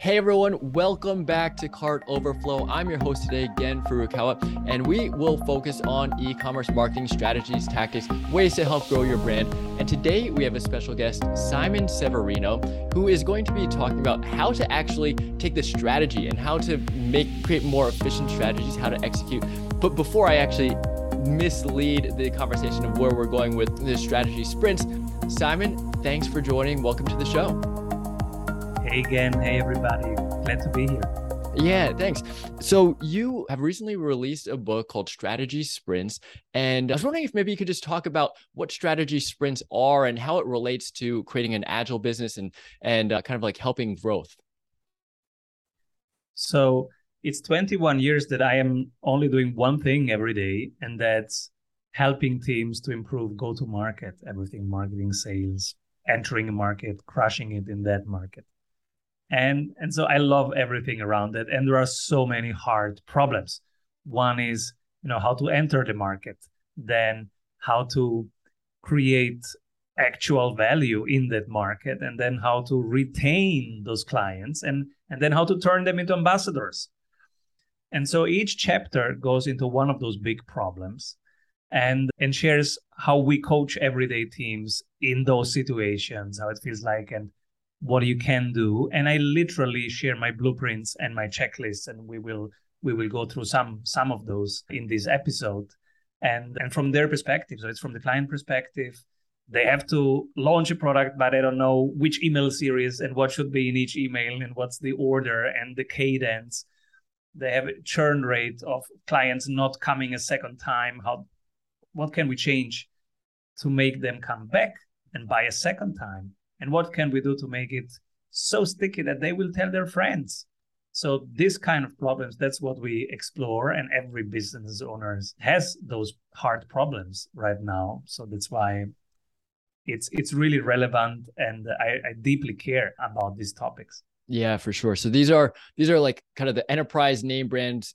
Hey everyone, welcome back to Cart Overflow. I'm your host today, Gen Furukawa, and we will focus on e commerce marketing strategies, tactics, ways to help grow your brand. And today we have a special guest, Simon Severino, who is going to be talking about how to actually take the strategy and how to make create more efficient strategies, how to execute. But before I actually mislead the conversation of where we're going with the strategy sprints, Simon, thanks for joining. Welcome to the show. Hey again. Hey, everybody. Glad to be here. Yeah, thanks. So you have recently released a book called Strategy Sprints, and I was wondering if maybe you could just talk about what strategy sprints are and how it relates to creating an agile business and and uh, kind of like helping growth. So it's 21 years that I am only doing one thing every day, and that's helping teams to improve go to market, everything marketing, sales, entering a market, crushing it in that market and and so i love everything around it. And there are so many hard problems. One is you know how to enter the market then how to create actual value in that market and then how to retain those clients and and then how to turn them into ambassadors. And so each chapter goes into one of those big problems and and shares how we coach everyday teams in those situations how it feels like and what you can do. And i literally share my blueprints and my checklists and we will we will go through some some of those in this episode. And and from their perspective so it's from the client perspective they have to launch a product but they don't know which email series and what should be in each email and what's the order and the cadence. They have a churn rate of clients not coming a second time. How what can we change to make them come back and buy a second time and what can we do to make it so sticky that they will tell their friends? So this kind of problems that's what we explore and every business owner has those hard problems right now. So that's why it's it's really relevant and I, I deeply care about these topics. Yeah for sure. So these are these are like kind of the enterprise name brands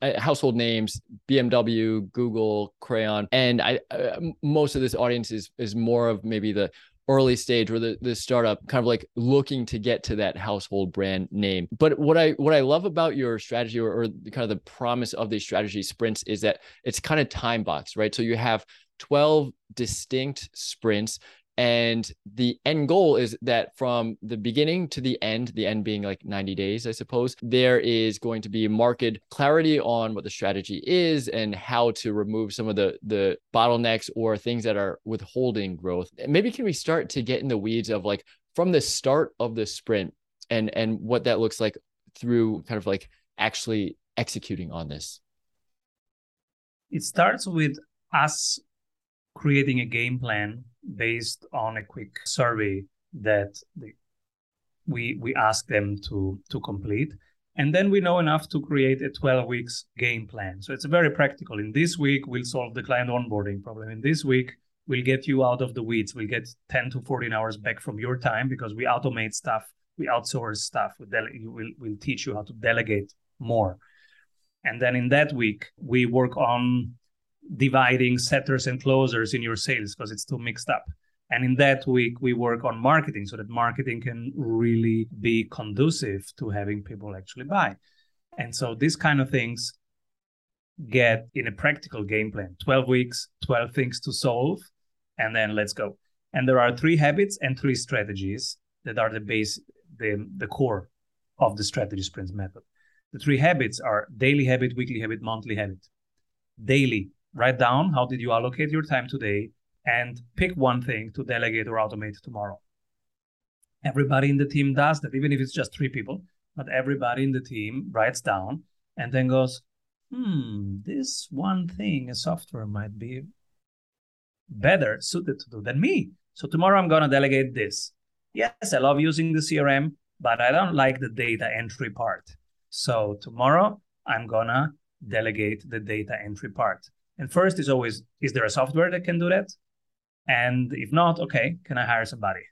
uh, household names bmw google crayon. And i uh, most of this audience is is more of maybe the early stage where the, the startup kind of like looking to get to that household brand name. But what i what i love about your strategy or, or kind of the promise of these strategy sprints is that it's kind of time box right? So you have 12 distinct sprints and the end goal is that from the beginning to the end, the end being like 90 days, I suppose, there is going to be market clarity on what the strategy is and how to remove some of the, the bottlenecks or things that are withholding growth. Maybe can we start to get in the weeds of like from the start of the sprint and and what that looks like through kind of like actually executing on this? It starts with us creating a game plan based on a quick survey that we we ask them to to complete. And then we know enough to create a 12 weeks game plan. So it's very practical. In this week we'll solve the client onboarding problem. In this week we'll get you out of the weeds. We'll get 10 to 14 hours back from your time because we automate stuff. We outsource stuff. We dele- we'll, we'll teach you how to delegate more. And then in that week we work on dividing setters and closers in your sales because it's too mixed up. And in that week, we work on marketing so that marketing can really be conducive to having people actually buy. And so these kind of things get in a practical game plan 12 weeks, 12 things to solve, and then let's go. And there are three habits and three strategies that are the base, the, the core of the strategy sprints method. The three habits are daily habit, weekly habit, monthly habit. Daily write down how did you allocate your time today and pick one thing to delegate or automate tomorrow. Everybody in the team does that even if it's just three people but everybody in the team writes down and then goes hmm this one thing a software might be better suited to do than me. So tomorrow i'm going to delegate this. Yes i love using the crm but i don't like the data entry part. So tomorrow i'm going to delegate the data entry part and first is always, is there a software that can do that? And if not, okay, can I hire somebody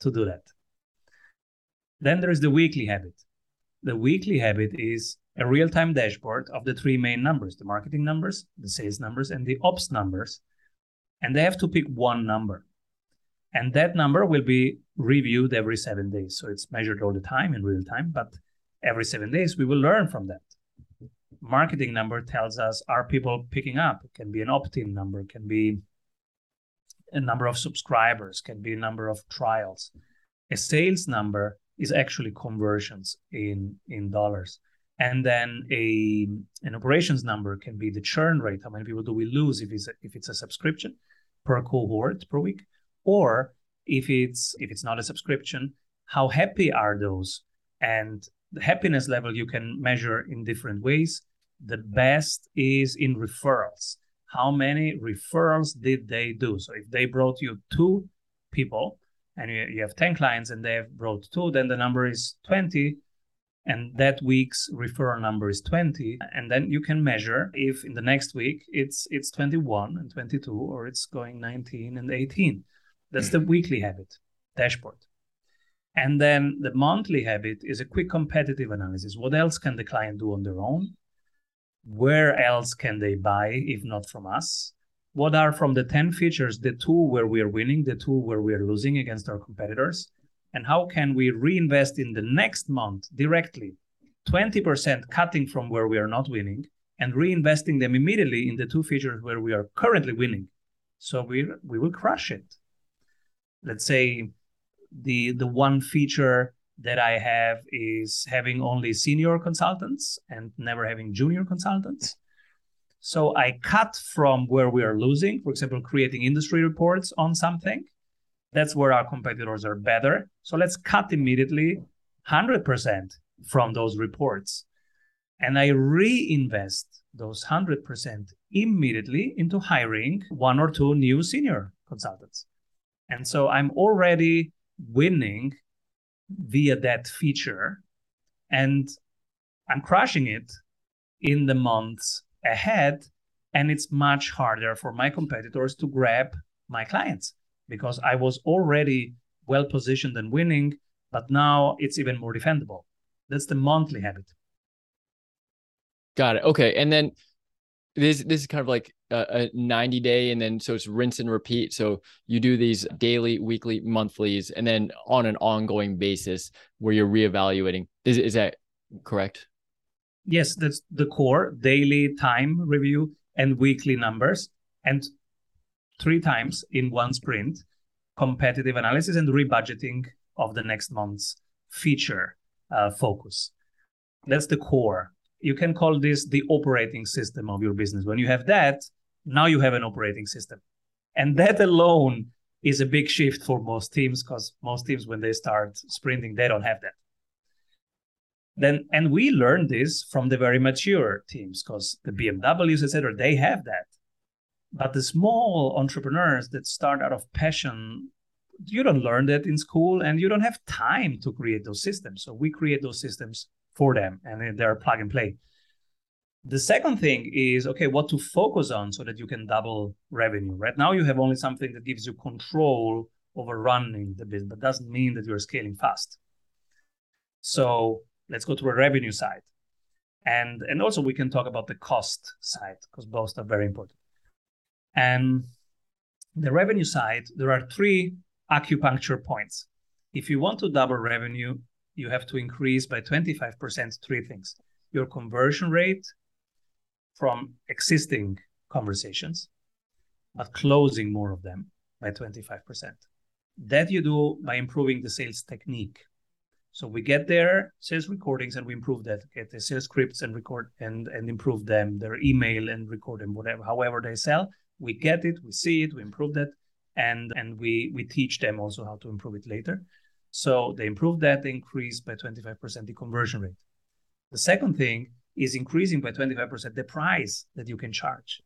to do that? Then there is the weekly habit. The weekly habit is a real time dashboard of the three main numbers the marketing numbers, the sales numbers, and the ops numbers. And they have to pick one number. And that number will be reviewed every seven days. So it's measured all the time in real time, but every seven days we will learn from that. Marketing number tells us are people picking up? It can be an opt-in number, can be a number of subscribers, can be a number of trials. A sales number is actually conversions in in dollars. And then a an operations number can be the churn rate. How many people do we lose if it's a, if it's a subscription per cohort per week, or if it's if it's not a subscription, how happy are those? And the happiness level you can measure in different ways. The best is in referrals. How many referrals did they do? So if they brought you two people and you, you have 10 clients and they have brought two, then the number is 20 and that week's referral number is 20 and then you can measure if in the next week it's it's 21 and 22 or it's going 19 and 18 that's the mm-hmm. weekly habit dashboard. And then the monthly habit is a quick competitive analysis. What else can the client do on their own where else can they buy if not from us? What are from the 10 features the two where we are winning the two where we are losing against our competitors? And how can we reinvest in the next month directly 20% cutting from where we are not winning and reinvesting them immediately in the two features where we are currently winning? So we we will crush it. Let's say the the one feature that i have is having only senior consultants and never having junior consultants so i cut from where we are losing for example creating industry reports on something that's where our competitors are better. So let's cut immediately 100% from those reports. And I reinvest those 100% immediately into hiring one or two new senior consultants. And so I'm already winning via that feature and I'm crushing it in the months ahead. And it's much harder for my competitors to grab my clients because I was already well positioned and winning, but now it's even more defendable. That's the monthly habit. Got it. Okay, and then this this is kind of like a, a 90 day and then so it's rinse and repeat so you do these daily weekly monthlies and then on an ongoing basis where you're reevaluating is, is that correct yes that's the core daily time review and weekly numbers and three times in one sprint competitive analysis and rebudgeting of the next month's feature uh, focus. That's the core. You can call this the operating system of your business. When you have that, now you have an operating system. And that alone is a big shift for most teams because most teams, when they start sprinting, they don't have that. Then, and we learned this from the very mature teams because the BMWs, etc., they have that. But the small entrepreneurs that start out of passion, you don't learn that in school and you don't have time to create those systems. So we create those systems for them and they're plug and play. The second thing is okay, what to focus on so that you can double revenue. Right now, you have only something that gives you control over running the business, but doesn't mean that you're scaling fast. So let's go to a revenue side. And, and also, we can talk about the cost side because both are very important. And the revenue side, there are three acupuncture points. If you want to double revenue, you have to increase by 25% three things your conversion rate from existing conversations, but closing more of them by 25%. That you do by improving the sales technique. So we get their sales recordings and we improve that, get the sales scripts and record and, and improve them, their email and record them, whatever, however they sell we get it, we see it, we improve that, and and we we teach them also how to improve it later. So they improve that, they increase by 25% the conversion rate. The second thing is increasing by 25% the price that you can charge.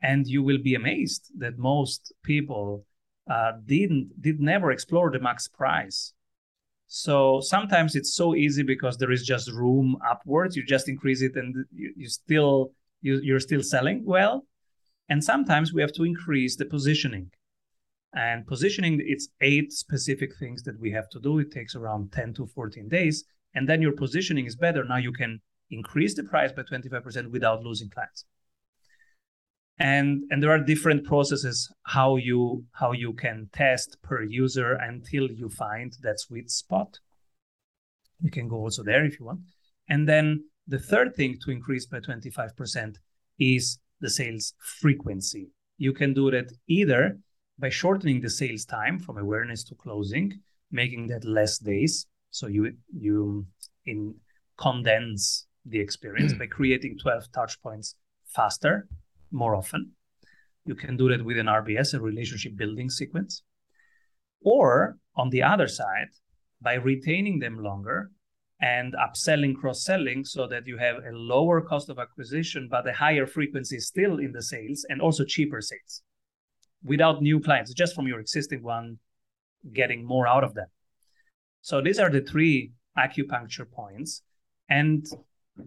And you will be amazed that most people uh, didn't did never explore the max price. So sometimes it's so easy because there is just room upwards. You just increase it and you, you still you, you're still selling well and sometimes we have to increase the positioning. And positioning, it's eight specific things that we have to do. It takes around 10 to 14 days. And then your positioning is better. Now you can increase the price by 25% without losing clients. and and there are different processes how you how you can test per user until you find that sweet spot you can go also there if you want and then the third thing to increase by 25% is the sales frequency you can do that either by shortening the sales time from awareness to closing making that less days so you you in condense the experience by creating 12 touch points faster more often. You can do that with an RBS, a relationship building sequence. Or on the other side, by retaining them longer and upselling, cross selling, so that you have a lower cost of acquisition, but a higher frequency still in the sales and also cheaper sales without new clients, just from your existing one, getting more out of them. So these are the three acupuncture points. And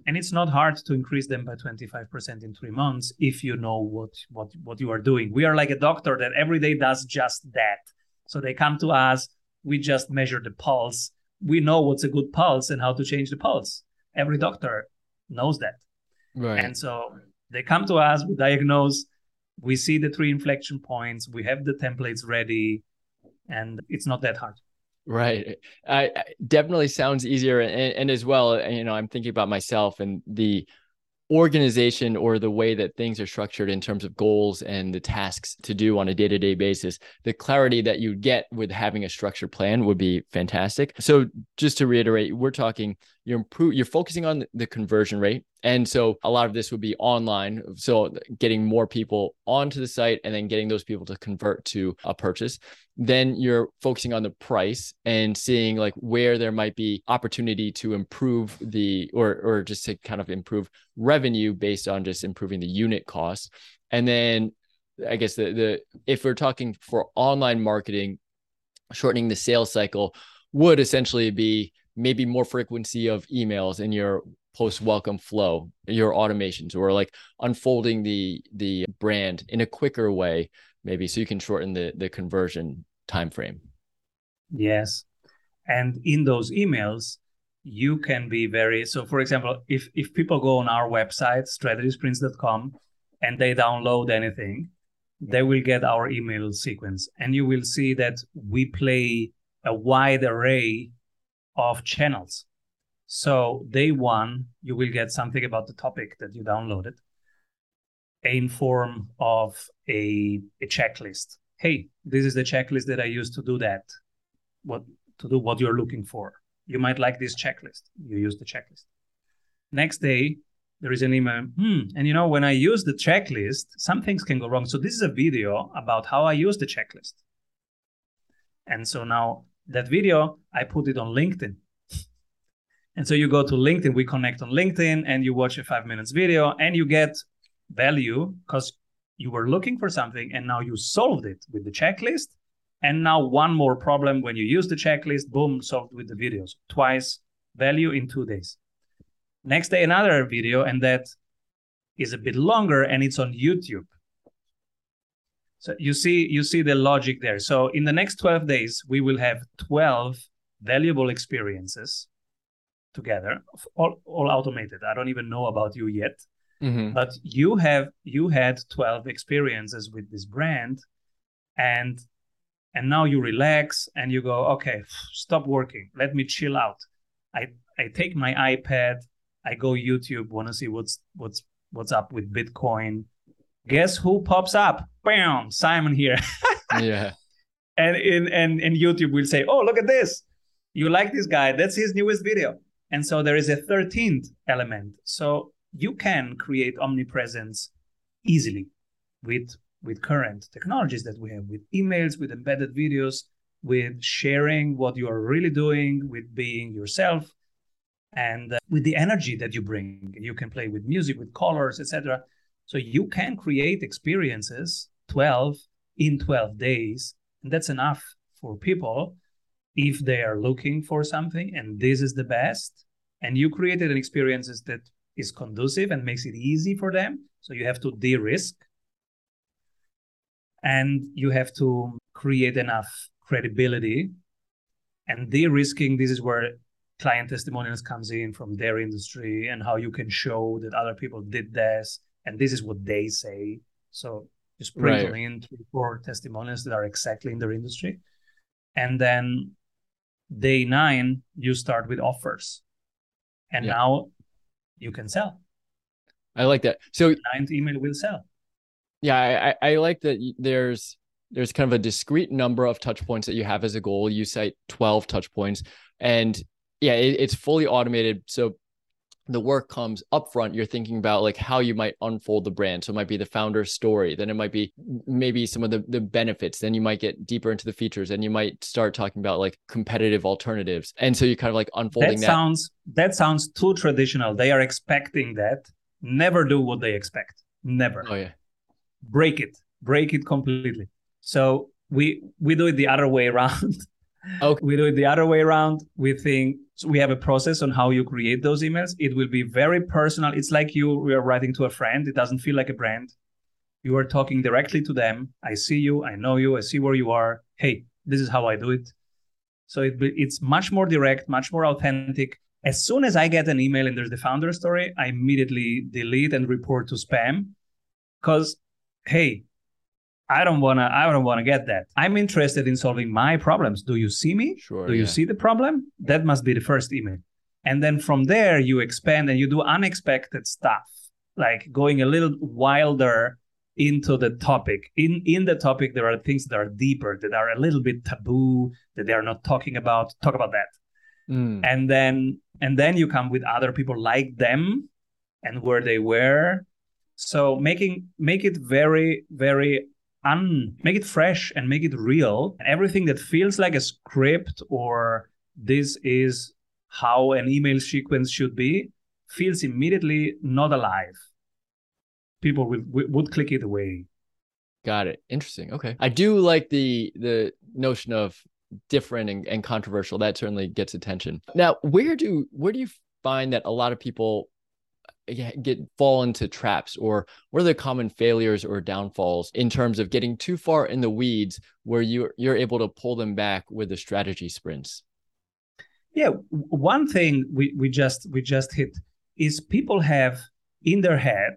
and it's not hard to increase them by 25% in three months if you know what what what you are doing. We are like a doctor that every day does just that. So they come to us we just measure the pulse. We know what's a good pulse and how to change the pulse. Every doctor knows that. Right. And so they come to us we diagnose we see the three inflection points we have the templates ready and it's not that hard Right. I, definitely sounds easier. And, and as well, you know, I'm thinking about myself and the organization or the way that things are structured in terms of goals and the tasks to do on a day-to-day basis the clarity that you get with having a structured plan would be fantastic so just to reiterate we're talking you're improve, you're focusing on the conversion rate. And so a lot of this would be online so getting more people onto the site and then getting those people to convert to a purchase. Then you're focusing on the price and seeing like where there might be opportunity to improve the or or just to kind of improve revenue based on just improving the unit cost. And then i guess the the if we're talking for online marketing shortening the sales cycle would essentially be maybe more frequency of emails in your post welcome flow your automations or like unfolding the the brand in a quicker way maybe so you can shorten the the conversion time frame yes. And in those emails you can be very so for example if if people go on our website strategysprints.com and they download anything they will get our email sequence. And you will see that we play a wide array of channels. So day one, you will get something about the topic that you downloaded in form of a, a checklist. Hey, this is the checklist that I use to do that. What to do what you're looking for. You might like this checklist. You use the checklist. Next day, there is an email. Hmm, and you know, when I use the checklist, some things can go wrong. So this is a video about how I use the checklist. And so now that video, I put it on LinkedIn. And so you go to LinkedIn, we connect on LinkedIn, and you watch a five minutes video and you get value because you were looking for something and now you solved it with the checklist. And now one more problem when you use the checklist, boom, solved with the videos. Twice value in two days. Next day, another video, and that is a bit longer and it's on YouTube. So you see, you see the logic there. So in the next 12 days, we will have 12 valuable experiences together, all, all automated. I don't even know about you yet. Mm-hmm. But you have you had 12 experiences with this brand and and now you relax and you go, okay, stop working. Let me chill out. I I take my iPad, I go YouTube, want to see what's what's what's up with Bitcoin, guess who pops up? Bam, Simon here. yeah. And in and and YouTube will say, oh, look at this. You like this guy? That's his newest video. And so there is a 13th element. So you can create omnipresence easily with with current technologies that we have, with emails, with embedded videos, with sharing what you are really doing, with being yourself, and uh, with the energy that you bring. You can play with music, with colors, etc. So you can create experiences 12 in 12 days. And that's enough for people if they are looking for something and this is the best. And you created an experiences that is conducive and makes it easy for them. So you have to de risk and you have to create enough credibility. And de risking, this is where client testimonials comes in from their industry and how you can show that other people did this and this is what they say So you sprinkle Right. in three, four testimonials that are exactly in their industry. And then day nine, you start with offers. And Yeah. now you can sell. I like that. So Ninth email will sell. yeah, I, I like that there's there's kind of a discrete number of touch points that you have as a goal. You cite 12 touch points and yeah, it, it's fully automated. So the work comes up front. You're thinking about like how you might unfold the brand. So it might be the founder's story. Then it might be maybe some of the, the benefits. Then you might get deeper into the features and you might start talking about like competitive alternatives. And so you kind of like unfolding That that. sounds that sounds too traditional. They are expecting that. Never do what they expect. Never. oh yeah. break it break it completely so we we do it the other way around Okay. we do it the other way around. We think so we have a process on how you create those emails. It will be very personal. It's like you we are writing to a friend. It doesn't feel like a brand. You are talking directly to them. I see you. I know you. I see where you are. Hey this is how i do it. So it, it's much more direct much more authentic. As soon as i get an email and there's the founder story i immediately delete and report to spam. Because hey i don't want to i don't want to get that. I'm interested in solving my problems. Do you see me? Sure. do you yeah. see the problem? That must be the first email. And then from there you expand and you do unexpected stuff like going a little wilder into the topic. In in the topic there are things that are deeper that are a little bit taboo that they are not talking about. Talk about that. Mm. and then and then you come with other people like them and where they were. So making make it very very un make it fresh and make it real everything that feels like a script or this is how an email sequence should be feels immediately not alive people will, would click it away Got it. Interesting. Okay. I do like the the notion of different and, and controversial. That certainly gets attention. Now, where do where do you find that a lot of people get fall into traps or what are the common failures or downfalls in terms of getting too far in the weeds where you you're able to pull them back with the strategy sprints? Yeah, one thing we, we just we just hit is people have in their head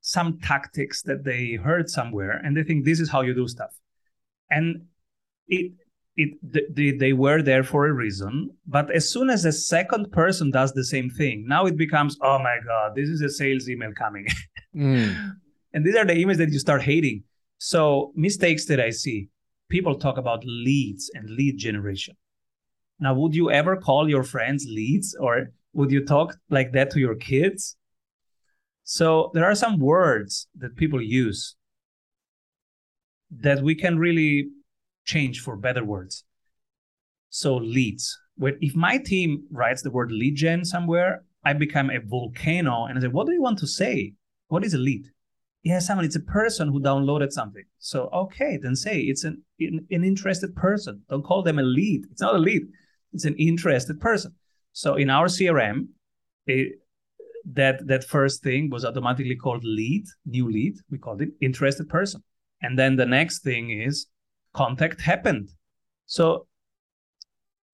some tactics that they heard somewhere and they think this is how you do stuff. And it it they, they were there for a reason, but as soon as a second person does the same thing, now it becomes, oh my god, this is a sales email coming. Mm. and these are the emails that you start hating. So mistakes that I see, people talk about leads and lead generation. Now, would you ever call your friends leads or would you talk like that to your kids? So there are some words that people use that we can really change for better words. So leads. Where if my team writes the word lead gen somewhere, I become a volcano and I say, what do you want to say? What is a lead? Yeah, someone, it's a person who downloaded something. So okay, then say it's an an, interested person. Don't call them a lead. It's not a lead. It's an interested person. So in our CRM, it, eh, that that first thing was automatically called lead, new lead. We called it interested person. And then the next thing is contact happened. So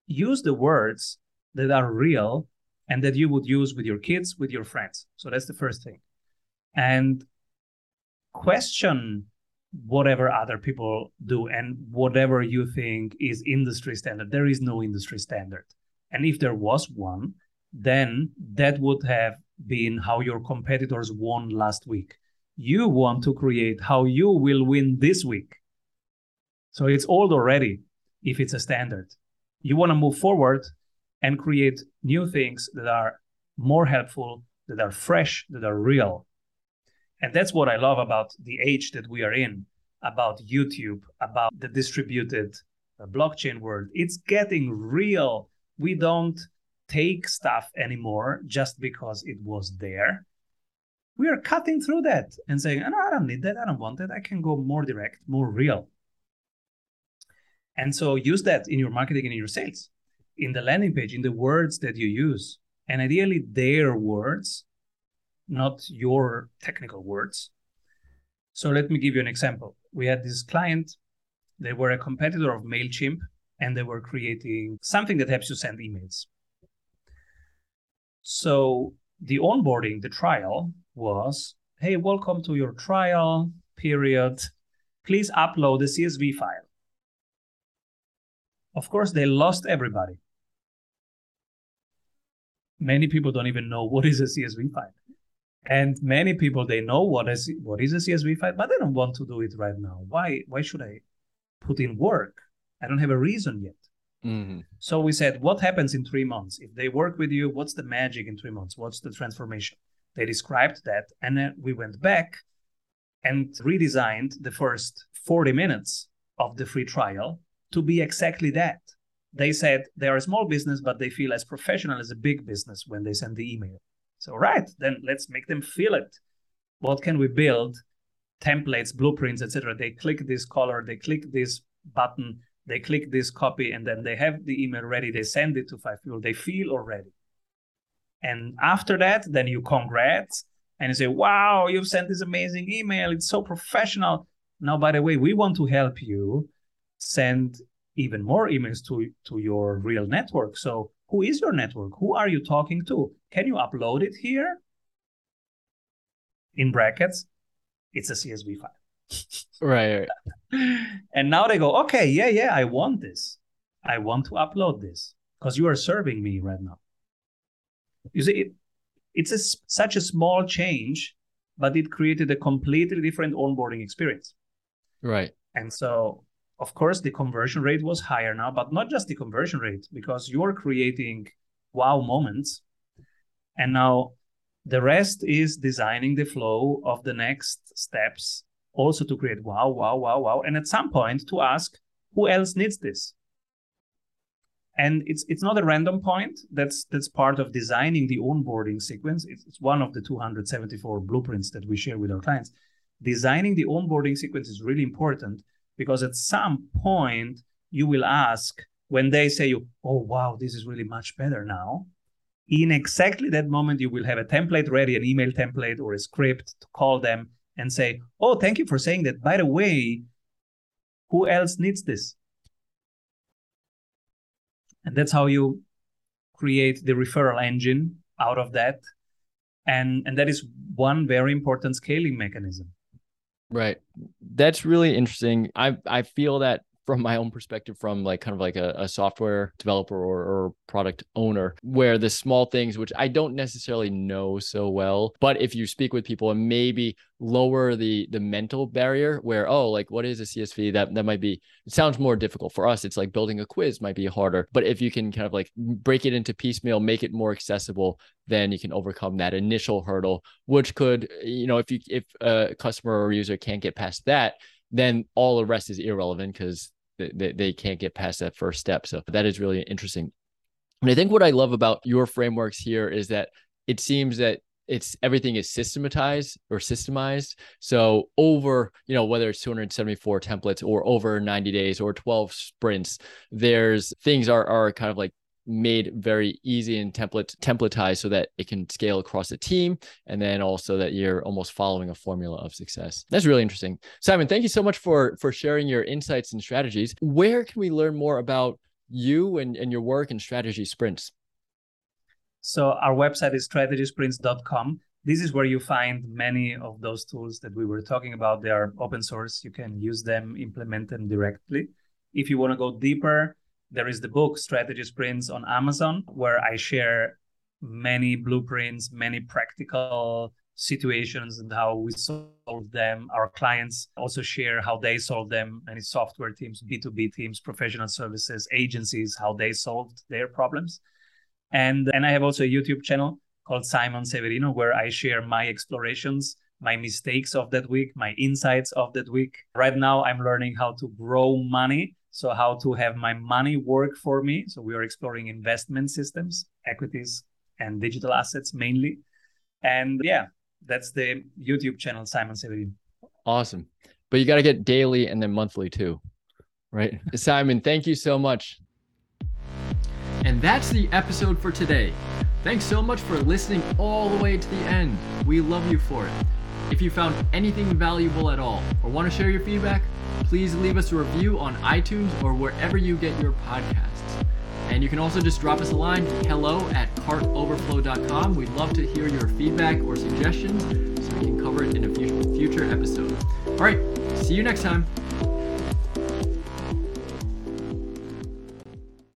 use the words that are real and that you would use with your kids, with your friends. So that's the first thing. And question whatever other people do and whatever you think is industry standard. There is no industry standard. And if there was one, then that would have been how your competitors won last week. You want to create how you will win this week. So it's old already if it's a standard. You want to move forward and create new things that are more helpful, that are fresh, that are real. And that's what I love about the age that we are in, about YouTube, about the distributed uh, blockchain world. It's getting real. We don't take stuff anymore just because it was there. We are cutting through that and saying, no, I don't need that. I don't want that. I can go more direct, more real. And so use that in your marketing and in your sales, in the landing page, in the words that you use, and ideally their words, not your technical words. So let me give you an example. We had this client, they were a competitor of MailChimp, and they were creating something that helps you send emails. So the onboarding, the trial was, hey, welcome to your trial. period. Please upload the CSV file. Of course, they lost everybody. Many people don't even know what is a CSV file. And many people they know what is what is a CSV file, but they don't want to do it right now. Why why should I put in work? I don't have a reason yet. Mm-hmm. So we said, what happens in three months? If they work with you, what's the magic in three months? What's the transformation? They described that, and then we went back and redesigned the first 40 minutes of the free trial to be exactly that. They said they are a small business, but they feel as professional as a big business when they send the email. So, right, then let's make them feel it. What can we build? Templates, blueprints, etc. They click this color, they click this button, they click this copy, and then they have the email ready. They send it to five people. They feel already. And after that, then you congrats and you say, wow, you've sent this amazing email. It's so professional. Now, by the way, we want to help you send even more emails to, to your real network. So, who is your network? Who are you talking to? Can you upload it here? In brackets, it's a CSV file. right, right. and now they go, okay, yeah, yeah, I want this. I want to upload this because you are serving me right now. You see, it, it's a, such a small change, but it created a completely different onboarding experience. Right. And so, of course, the conversion rate was higher now, but not just the conversion rate, because you're creating wow moments. And now the rest is designing the flow of the next steps, also to create wow, wow, wow, wow. And at some point to ask, who else needs this? and it's it's not a random point that's that's part of designing the onboarding sequence it's, it's, one of the 274 blueprints that we share with our clients designing the onboarding sequence is really important because at some point you will ask when they say you oh wow this is really much better now in exactly that moment you will have a template ready an email template or a script to call them and say oh thank you for saying that. By the way who else needs this? And that's how you create the referral engine out of that. And and that is one very important scaling mechanism right. That's really interesting. I i feel that from my own perspective from like kind of like a, a software developer or, or, product owner where the small things which i don't necessarily know so well but if you speak with people and maybe lower the the mental barrier where oh like what is a csv that that might be it sounds more difficult for us. It's like building a quiz might be harder. But if you can kind of like break it into piecemeal make it more accessible then you can overcome that initial hurdle which could you know if you if a customer or user can't get past that then all the rest is irrelevant because they, they can't get past that first step. So that is really interesting. And I think what I love about your frameworks here is that it seems that it's everything is systematized or systemized. So over, you know, whether it's 274 templates or over 90 days or 12 sprints, there's things are are kind of like made very easy and template templatized so that it can scale across a team and then also that you're almost following a formula of success. That's really interesting. Simon thank you so much for for sharing your insights and strategies. Where can we learn more about you and, and your work and strategy sprints? So our website is strategysprints.com this is where you find many of those tools that we were talking about. They are open source. You can use them implement them directly. If you want to go deeper there is the book Strategy Sprints on Amazon, where I share many blueprints, many practical situations and how we solve them. Our clients also share how they solve them, many software teams, B2B teams, professional services, agencies, how they solved their problems. And and I have also a YouTube channel called Simon Severino where I share my explorations, my mistakes of that week, my insights of that week. Right now I'm learning how to grow money so, how to have my money work for me. So, we are exploring investment systems, equities, and digital assets mainly. And yeah, that's the YouTube channel, Simon Severin. Awesome. But you got to get daily and then monthly too, right? Simon, thank you so much. And that's the episode for today. Thanks so much for listening all the way to the end. We love you for it. If you found anything valuable at all or want to share your feedback, please leave us a review on iTunes or wherever you get your podcasts. And you can also just drop us a line hello at cartoverflow.com. We'd love to hear your feedback or suggestions so we can cover it in a future episode. All right, see you next time.